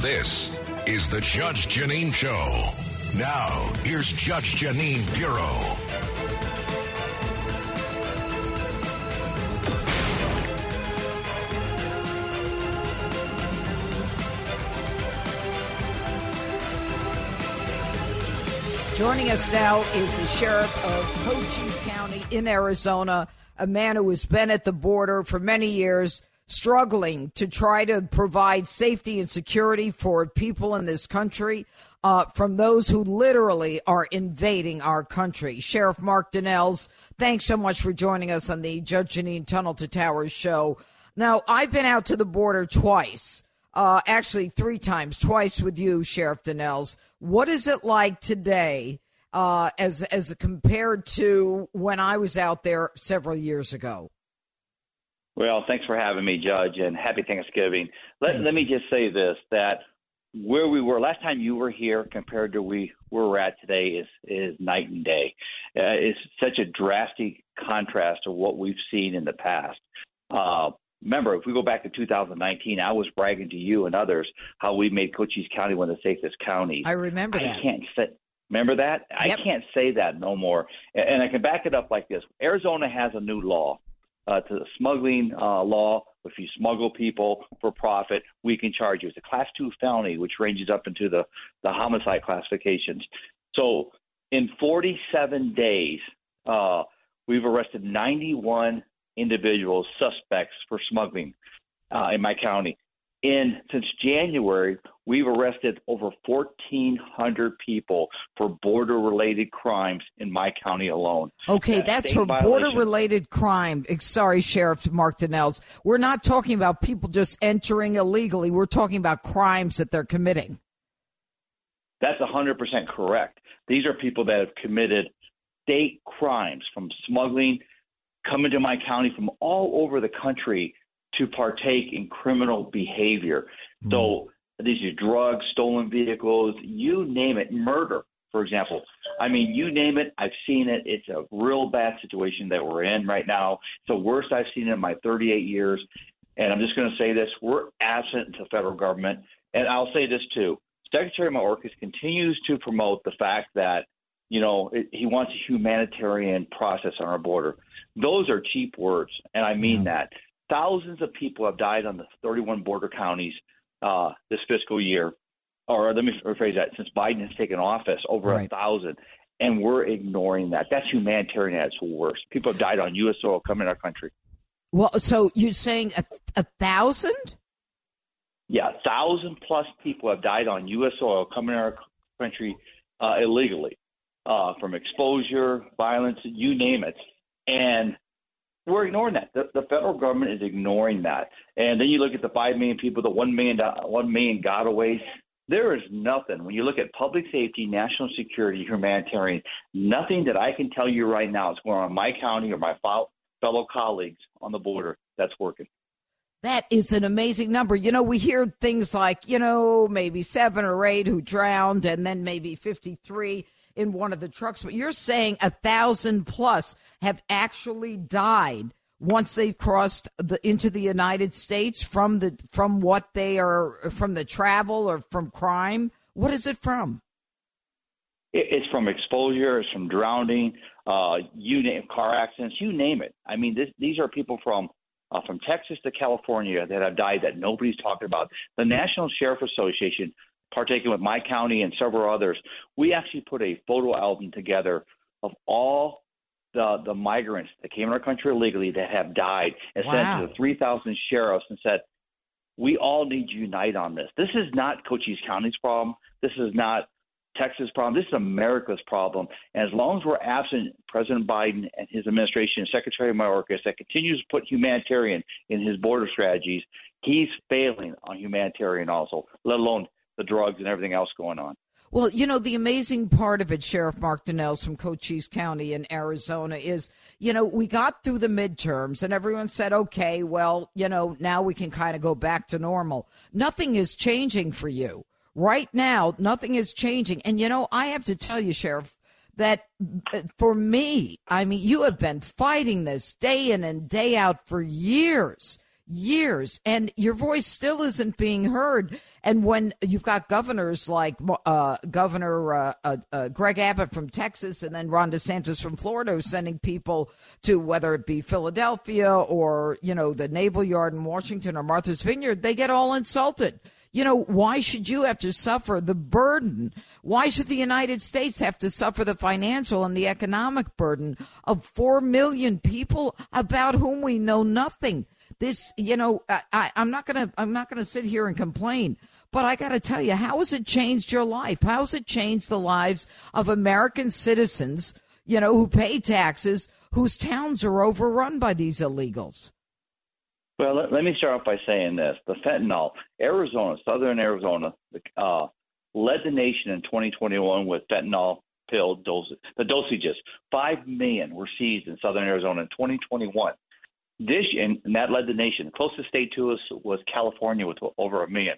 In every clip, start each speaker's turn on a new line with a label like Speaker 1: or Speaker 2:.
Speaker 1: This is the Judge Jeanine Show. Now, here's Judge Jeanine Pirro.
Speaker 2: Joining us now is the sheriff of Cochise County in Arizona, a man who has been at the border for many years, struggling to try to provide safety and security for people in this country uh, from those who literally are invading our country. Sheriff Mark Dannels, thanks so much for joining us on the Judge Jeanine Tunnel to Towers show. Now, I've been out to the border twice, uh, actually three times, twice with you, Sheriff Dannels. What is it like today uh, as as compared to when I was out there several years ago?
Speaker 3: Well, thanks for having me, Judge, and happy Thanksgiving. Let, let me just say this: that where we were last time you were here compared to we where we're at today is is night and day. Uh, it's such a drastic contrast to what we've seen in the past. Uh, remember, if we go back to 2019, I was bragging to you and others how we made Cochise County one of the safest counties.
Speaker 2: I remember that.
Speaker 3: I can't say. Remember that? Yep. I can't say that no more. And I can back it up like this: Arizona has a new law, uh, to the smuggling uh, law. If you smuggle people for profit, we can charge you. It's a class two felony, which ranges up into the the homicide classifications. So, in 47 days, uh, we've arrested 91 individuals, suspects for smuggling uh, in my county. In since January, we've arrested over 1,400 people for border-related crimes in my county alone.
Speaker 2: Okay, that's for border-related crime. Sorry, Sheriff Mark Dannels. We're not talking about people just entering illegally. We're talking about crimes that they're committing.
Speaker 3: That's 100% correct. These are people that have committed state crimes from smuggling coming to my county from all over the country to partake in criminal behavior. Mm. So these are drugs, stolen vehicles, you name it, murder, for example. I mean, you name it, I've seen it. It's a real bad situation that we're in right now. It's the worst I've seen in my 38 years. And I'm just going to say this we're absent to the federal government. And I'll say this too Secretary Mayorkas continues to promote the fact that, you know, it, he wants a humanitarian process on our border. Those are cheap words, and I mean yeah. that. Thousands of people have died on the 31 border counties uh, this fiscal year, or let me rephrase that, since Biden has taken office, over right. a thousand. And we're ignoring that. That's humanitarian at its worst. People have died on U.S. soil coming to our country.
Speaker 2: Well, so you're saying a, a thousand?
Speaker 3: Yeah, a thousand plus people have died on U.S. soil coming to our country uh, illegally uh, from exposure, violence, you name it. And we're ignoring that. The, the, federal government is ignoring that. And then you look at the five million people, the one million one million gotaways. There is nothing when you look at public safety, national security, humanitarian. Nothing that I can tell you right now is going on in my county or my fellow colleagues on the border that's working.
Speaker 2: That is an amazing number. You know, we hear things like, you know, maybe seven or eight who drowned and then maybe 53 in one of the trucks, but you're saying a thousand plus have actually died once they've crossed the into the United States from the from what they are from the travel or from crime. What is it from?
Speaker 3: It's from exposure. It's from drowning. Uh, you name car accidents. You name it. I mean, this, these are people from uh, from Texas to California that have died that nobody's talking about. The National Sheriff Association partaking with my county and several others, we actually put a photo album together of all the the migrants that came in our country illegally that have died and wow. sent to the 3,000 sheriffs and said, we all need to unite on this. This is not Cochise County's problem. This is not Texas' problem. This is America's problem. And as long as we're absent President Biden and his administration, Secretary Mayorkas, that continues to put humanitarian in his border strategies, He's failing on humanitarian also, let alone the drugs and everything else going on.
Speaker 2: Well, you know, the amazing part of it, Sheriff Mark Dannels from Cochise County in Arizona, is, you know, we got through the midterms and everyone said, okay, well, you know, now we can kind of go back to normal. Nothing is changing for you. Right now, nothing is changing. And, you know, I have to tell you, Sheriff, that uh, for me, I mean, you have been fighting this day in and day out for years years and your voice still isn't being heard and when you've got governors like uh, governor uh, uh, uh, greg abbott from texas and then ron desantis from florida sending people to whether it be philadelphia or you know the naval yard in washington or martha's vineyard they get all insulted you know, why should you have to suffer the burden? Why should the United States have to suffer the financial and the economic burden of 4 million people about whom we know nothing? This, you know, I, I'm not gonna, I'm not gonna sit here and complain. But I got to tell you, how has it changed your life? How has it changed the lives of American citizens, you know, who pay taxes, whose towns are overrun by these illegals?
Speaker 3: Well, let, let me start off by saying this: the fentanyl, Arizona, southern Arizona, uh, led the nation in 2021 with fentanyl pill doses. The dosages, five million were seized in southern Arizona in 2021. This and that led the nation. The closest state to us was California with over a million.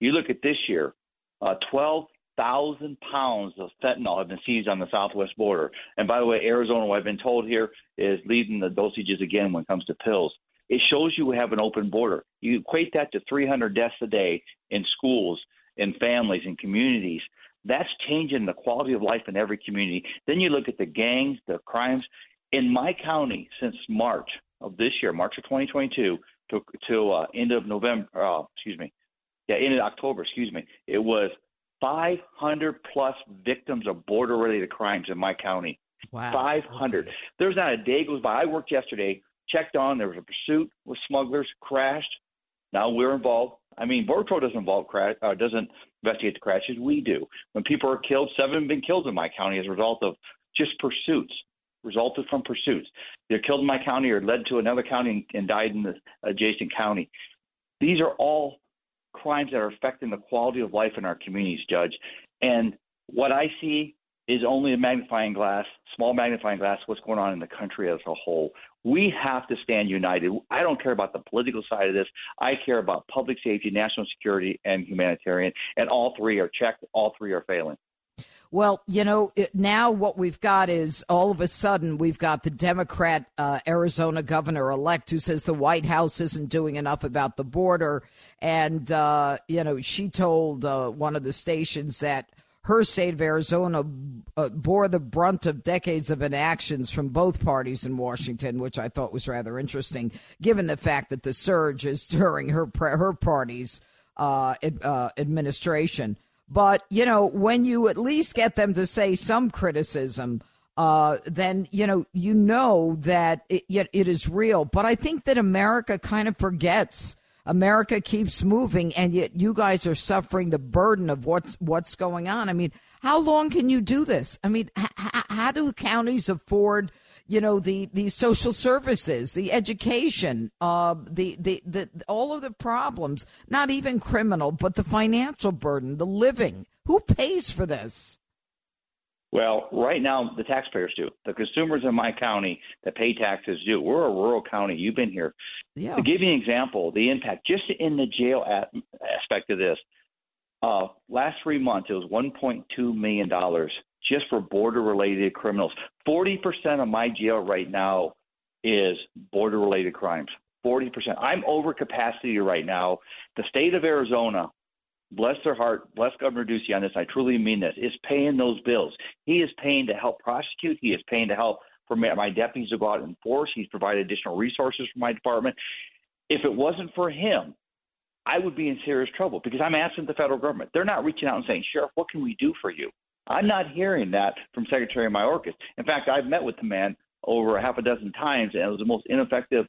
Speaker 3: You look at this year, uh, 12,000 pounds of fentanyl have been seized on the southwest border. And by the way, Arizona, what I've been told here, is leading the dosages again when it comes to pills. It shows you we have an open border. You equate that to 300 deaths a day in schools, in families, in communities. That's changing the quality of life in every community. Then you look at the gangs, the crimes. In my county, since March, of this year, March of 2022, to to uh, end of November. Uh, excuse me, yeah, end of October. Excuse me. It was 500 plus victims of border-related crimes in my county.
Speaker 2: Wow.
Speaker 3: 500. Okay. There's not a day goes by. I worked yesterday, checked on. There was a pursuit with smugglers, crashed. Now we're involved. I mean, Border Patrol doesn't involve crash, uh, doesn't investigate the crashes. We do. When people are killed, seven have been killed in my county as a result of just pursuits resulted from pursuits. They're killed in my county or led to another county and died in the adjacent county. These are all crimes that are affecting the quality of life in our communities, Judge. And what I see is only a magnifying glass, small magnifying glass, what's going on in the country as a whole. We have to stand united. I don't care about the political side of this. I care about public safety, national security, and humanitarian. And all three are checked, all three are failing.
Speaker 2: Well, you know, it, now what we've got is all of a sudden we've got the Democrat uh, Arizona governor elect who says the White House isn't doing enough about the border. And, uh, you know, she told uh, one of the stations that her state of Arizona uh, bore the brunt of decades of inactions from both parties in Washington, which I thought was rather interesting, given the fact that the surge is during her her party's uh, uh, administration. But, you know, when you at least get them to say some criticism, uh, then, you know, you know that it, it is real. But I think that America kind of forgets. America keeps moving, and yet you guys are suffering the burden of what's what's going on. I mean, how long can you do this? I mean, h- how do counties afford – you know the the social services, the education, uh, the, the the all of the problems. Not even criminal, but the financial burden, the living. Who pays for this?
Speaker 3: Well, right now the taxpayers do. The consumers in my county that pay taxes do. We're a rural county. You've been here.
Speaker 2: Yeah.
Speaker 3: To give you an example, the impact just in the jail aspect of this. Uh, last three months, it was 1.2 million dollars just for border related criminals. 40% of my jail right now is border related crimes. 40%. I'm over capacity right now. The state of Arizona, bless their heart, bless Governor Ducey on this, I truly mean this, is paying those bills. He is paying to help prosecute, he is paying to help for my deputies to go out and enforce. He's provided additional resources for my department. If it wasn't for him, I would be in serious trouble because I'm asking the federal government. They're not reaching out and saying, Sheriff, what can we do for you? I'm not hearing that from Secretary Mayorkas. In fact, I've met with the man over a half a dozen times, and it was the most ineffective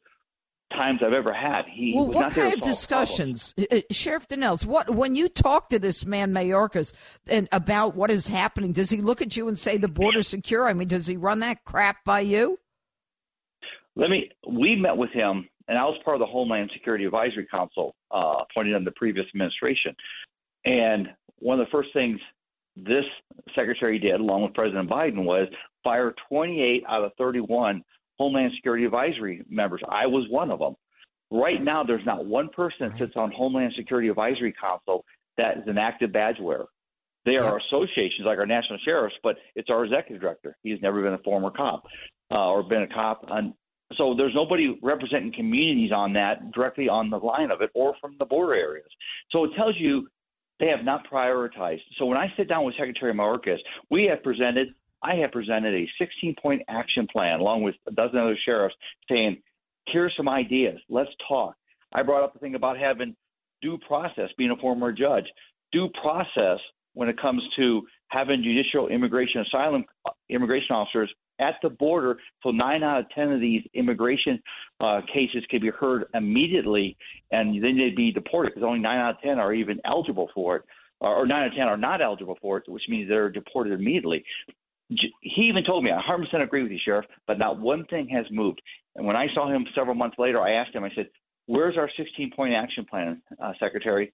Speaker 3: times I've ever had. He
Speaker 2: well, what kind of discussions, uh, uh, Sheriff Dannels? What when you talk to this man Mayorkas and about what is happening? Does he look at you and say the border's secure? I mean, does he run that crap by you?
Speaker 3: Let me. We met with him and I was part of the Homeland Security Advisory Council uh, appointed in the previous administration. And one of the first things this secretary did, along with President Biden, was fire 28 out of 31 Homeland Security Advisory members. I was one of them. Right now, there's not one person that sits on Homeland Security Advisory Council that is an active badge wearer. They are associations like our national sheriffs, but it's our executive director. He's never been a former cop uh, or been a cop. On, so there's nobody representing communities on that directly on the line of it or from the border areas. So it tells you they have not prioritized. So when I sit down with Secretary Mayorkas, we have presented, I have presented a 16 point action plan along with a dozen other sheriffs saying, here's some ideas. Let's talk. I brought up the thing about having due process, being a former judge, due process when it comes to having judicial immigration asylum uh, immigration officers at the border. So nine out of ten of these immigration uh, cases can be heard immediately, and then they'd be deported because only nine out of ten are even eligible for it, or nine out of ten are not eligible for it, which means they're deported immediately. He even told me, I 100% agree with you, Sheriff, but not one thing has moved. And when I saw him several months later, I asked him, I said, Where's our 16 point action plan, uh, Secretary?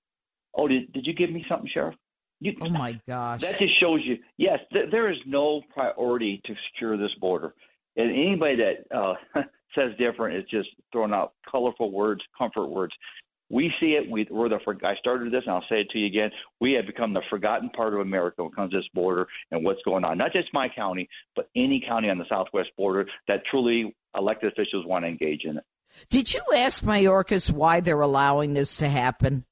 Speaker 3: Oh, did, did you give me something, Sheriff? You,
Speaker 2: oh my gosh!
Speaker 3: That just shows you. Yes, th- there is no priority to secure this border, and anybody that uh, says different is just throwing out colorful words, comfort words. We see it. We, we're the. I started this, and I'll say it to you again. We have become the forgotten part of America when it comes to this border and what's going on. Not just my county, but any county on the southwest border that truly elected officials want to engage in it.
Speaker 2: Did you ask Mayorkas why they're allowing this to happen?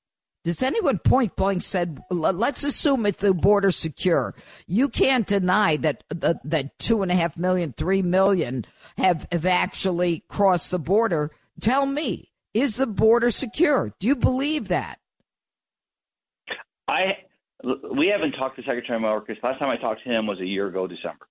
Speaker 2: Does anyone point blank said, let's assume it's the border secure. You can't deny that the, that two and a half million, three million have, have actually crossed the border. Tell me, is the border secure? Do you believe that?
Speaker 3: I, we haven't talked to Secretary Mayorkas. Last time I talked to him was a year ago, December.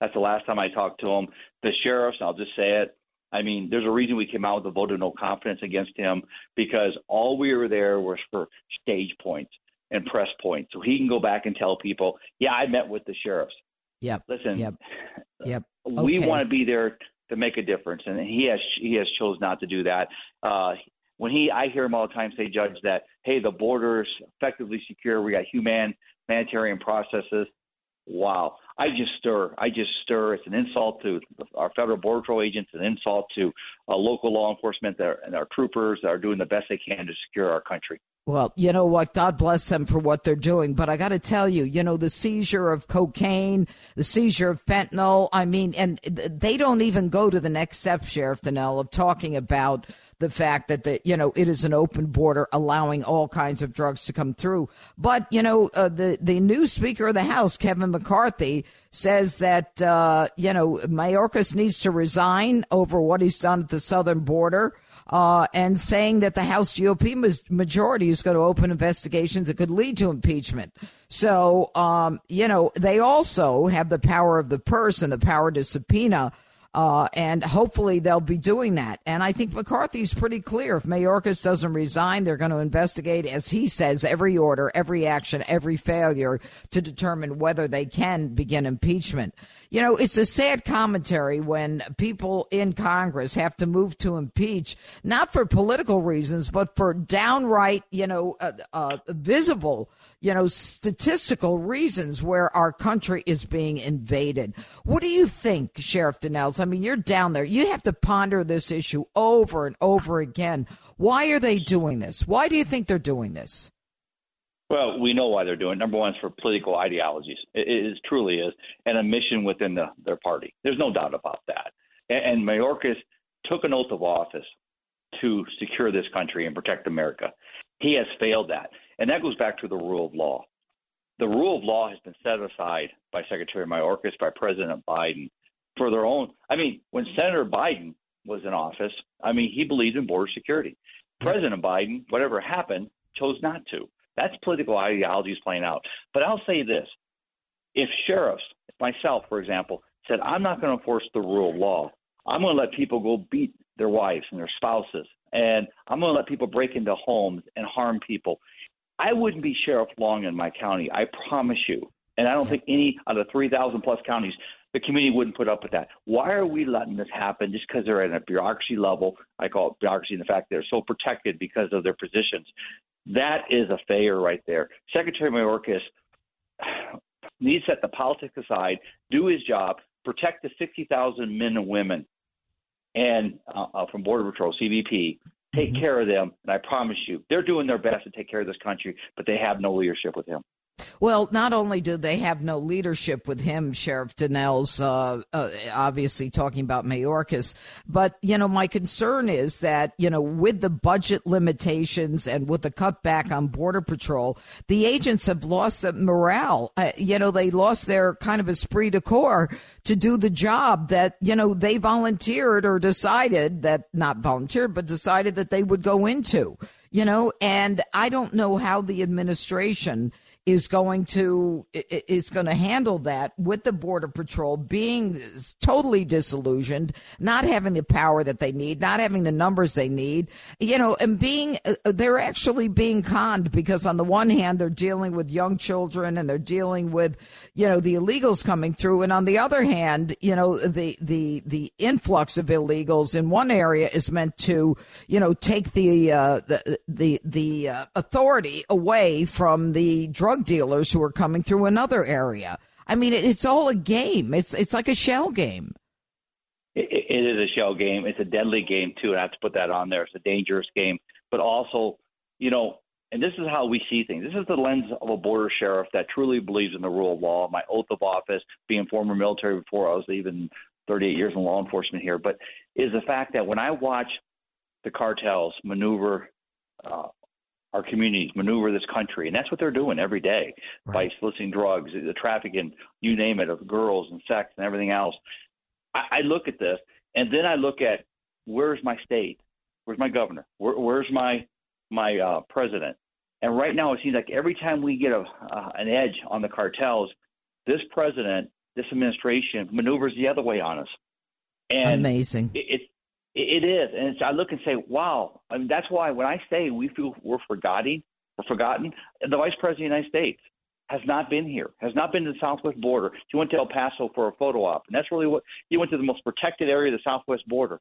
Speaker 3: That's the last time I talked to him. The sheriffs, I'll just say it, I mean, there's a reason we came out with a vote of no confidence against him because all we were there was for stage points and press points. So he can go back and tell people, yeah, I met with the sheriffs.
Speaker 2: Yep.
Speaker 3: Listen,
Speaker 2: yep. Yep.
Speaker 3: We want to be there to make a difference, and he has he has chose not to do that. Uh, when he, I hear him all the time say, Judge, that hey, the border's effectively secure. We got human humanitarian processes. Wow. I just stir. I just stir. It's an insult to our federal border patrol agents, an insult to uh, local law enforcement that are, and our troopers that are doing the best they can to secure our country.
Speaker 2: Well, you know what? God bless them for what they're doing. But I got to tell you, you know, the seizure of cocaine, the seizure of fentanyl. I mean, and they don't even go to the next step, Sheriff Dannel, of talking about the fact that the you know it is an open border allowing all kinds of drugs to come through. But you know, uh, the the new Speaker of the House, Kevin McCarthy, says that uh, you know Mayorkas needs to resign over what he's done at the southern border uh, and saying that the House GOP majority is going to open investigations that could lead to impeachment. So, um, you know, they also have the power of the purse and the power to subpoena uh, and hopefully they'll be doing that. And I think McCarthy's pretty clear. If Mayorkas doesn't resign, they're going to investigate, as he says, every order, every action, every failure to determine whether they can begin impeachment. You know, it's a sad commentary when people in Congress have to move to impeach, not for political reasons, but for downright, you know, uh, uh, visible, you know, statistical reasons where our country is being invaded. What do you think, Sheriff Dannels? I mean, you're down there. You have to ponder this issue over and over again. Why are they doing this? Why do you think they're doing this?
Speaker 3: Well, we know why they're doing it. Number one, it's for political ideologies. It, it is, truly is, and a mission within the, their party. There's no doubt about that. And, and Mayorkas took an oath of office to secure this country and protect America. He has failed that. And that goes back to the rule of law. The rule of law has been set aside by Secretary Mayorkas, by President Biden, for their own. I mean, when Senator Biden was in office, I mean, he believed in border security. President Biden, whatever happened, chose not to. That's political ideologies playing out. But I'll say this if sheriffs, myself, for example, said, I'm not going to enforce the rule of law, I'm going to let people go beat their wives and their spouses, and I'm going to let people break into homes and harm people. I wouldn't be sheriff long in my county. I promise you. And I don't think any out of 3,000 plus counties the community wouldn't put up with that. Why are we letting this happen just because they're at a bureaucracy level? I call it bureaucracy in the fact they're so protected because of their positions. That is a failure right there. Secretary Mayorkas needs to set the politics aside, do his job, protect the 60,000 men and women and uh, uh, from Border Patrol, CBP, take mm-hmm. care of them. And I promise you, they're doing their best to take care of this country, but they have no leadership with him.
Speaker 2: Well, not only do they have no leadership with him, Sheriff Dannels, uh, uh, obviously talking about Mayorkas, but, you know, my concern is that, you know, with the budget limitations and with the cutback on Border Patrol, the agents have lost the morale. Uh, you know, they lost their kind of esprit de corps to do the job that, you know, they volunteered or decided that, not volunteered, but decided that they would go into, you know, and I don't know how the administration – is going to is going to handle that with the border patrol being totally disillusioned not having the power that they need not having the numbers they need you know and being uh, they're actually being conned because on the one hand they're dealing with young children and they're dealing with you know the illegals coming through. And on the other hand you know the the the influx of illegals in one area is meant to you know take the uh, the the the uh, authority away from the drug drug dealers who are coming through another area. I mean, it's all a game. It's it's like a shell game.
Speaker 3: It, it is a shell game. It's a deadly game too, I have to put that on there. It's a dangerous game, but also, you know, and this is how we see things. This is the lens of a border sheriff that truly believes in the rule of law. My oath of office, being former military before I was even 38 years in law enforcement here, but is the fact that when I watch the cartels maneuver uh, our communities, maneuver this country, and that's what they're doing every day right. by soliciting drugs, the trafficking, you name it, of girls and sex and everything else. I, I look at this, and then I look at where's my state, where's my governor, Where, where's my my uh, president, and right now it seems like every time we get a uh, an edge on the cartels, this president, this administration maneuvers the other way on us.
Speaker 2: And Amazing.
Speaker 3: It, it's it is, and I look and say, "Wow!" I mean, that's why when I say we feel we're forgotten, we're forgotten. The Vice President of the United States has not been here, has not been to the Southwest border. He went to El Paso for a photo op, and that's really what he went to the most protected area of the Southwest border.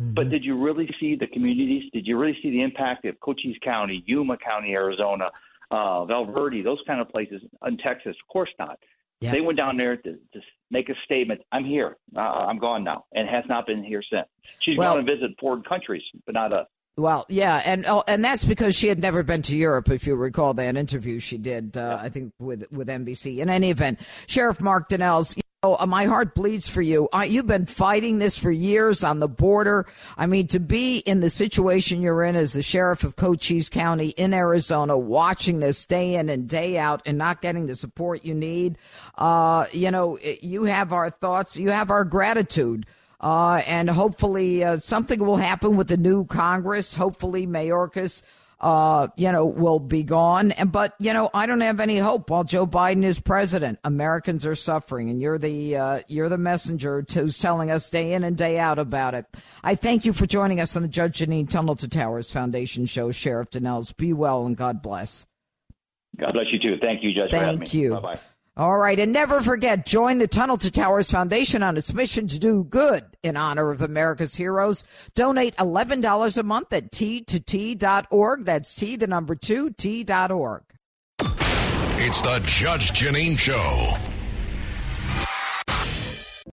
Speaker 3: Mm-hmm. But did you really see the communities? Did you really see the impact of Cochise County, Yuma County, Arizona, uh, Val Verde, those kind of places in Texas? Of course not. Yep. They went down there to, to make a statement. I'm here. Uh, I'm gone now, and has not been here since. She's well, gone to visit foreign countries, but not us.
Speaker 2: Well, yeah, and oh, and that's because she had never been to Europe. If you recall that interview she did, uh, yeah. I think with with NBC. In any event, Sheriff Mark Dannels, Oh, uh, my heart bleeds for you. You've been fighting this for years on the border. I mean, to be in the situation you're in as the sheriff of Cochise County in Arizona, watching this day in and day out and not getting the support you need, uh, you know, you have our thoughts, you have our gratitude. Uh, and hopefully uh, something will happen with the new Congress. Hopefully, Mayorkas uh, you know, will be gone. And but you know, I don't have any hope while Joe Biden is president. Americans are suffering, and you're the uh, you're the messenger who's telling us day in and day out about it. I thank you for joining us on the Judge Jeanine Tunnel to Towers Foundation show, Sheriff Dannels. Be well and God bless.
Speaker 3: God bless you too. Thank you, Judge.
Speaker 2: Thank you.
Speaker 3: Bye bye.
Speaker 2: All right. And never forget, join the Tunnel to Towers Foundation on its mission to do good in honor of America's heroes. Donate $11 a month at t2t.org. That's T, the number two, T.org.
Speaker 1: It's the Judge Jeanine Show.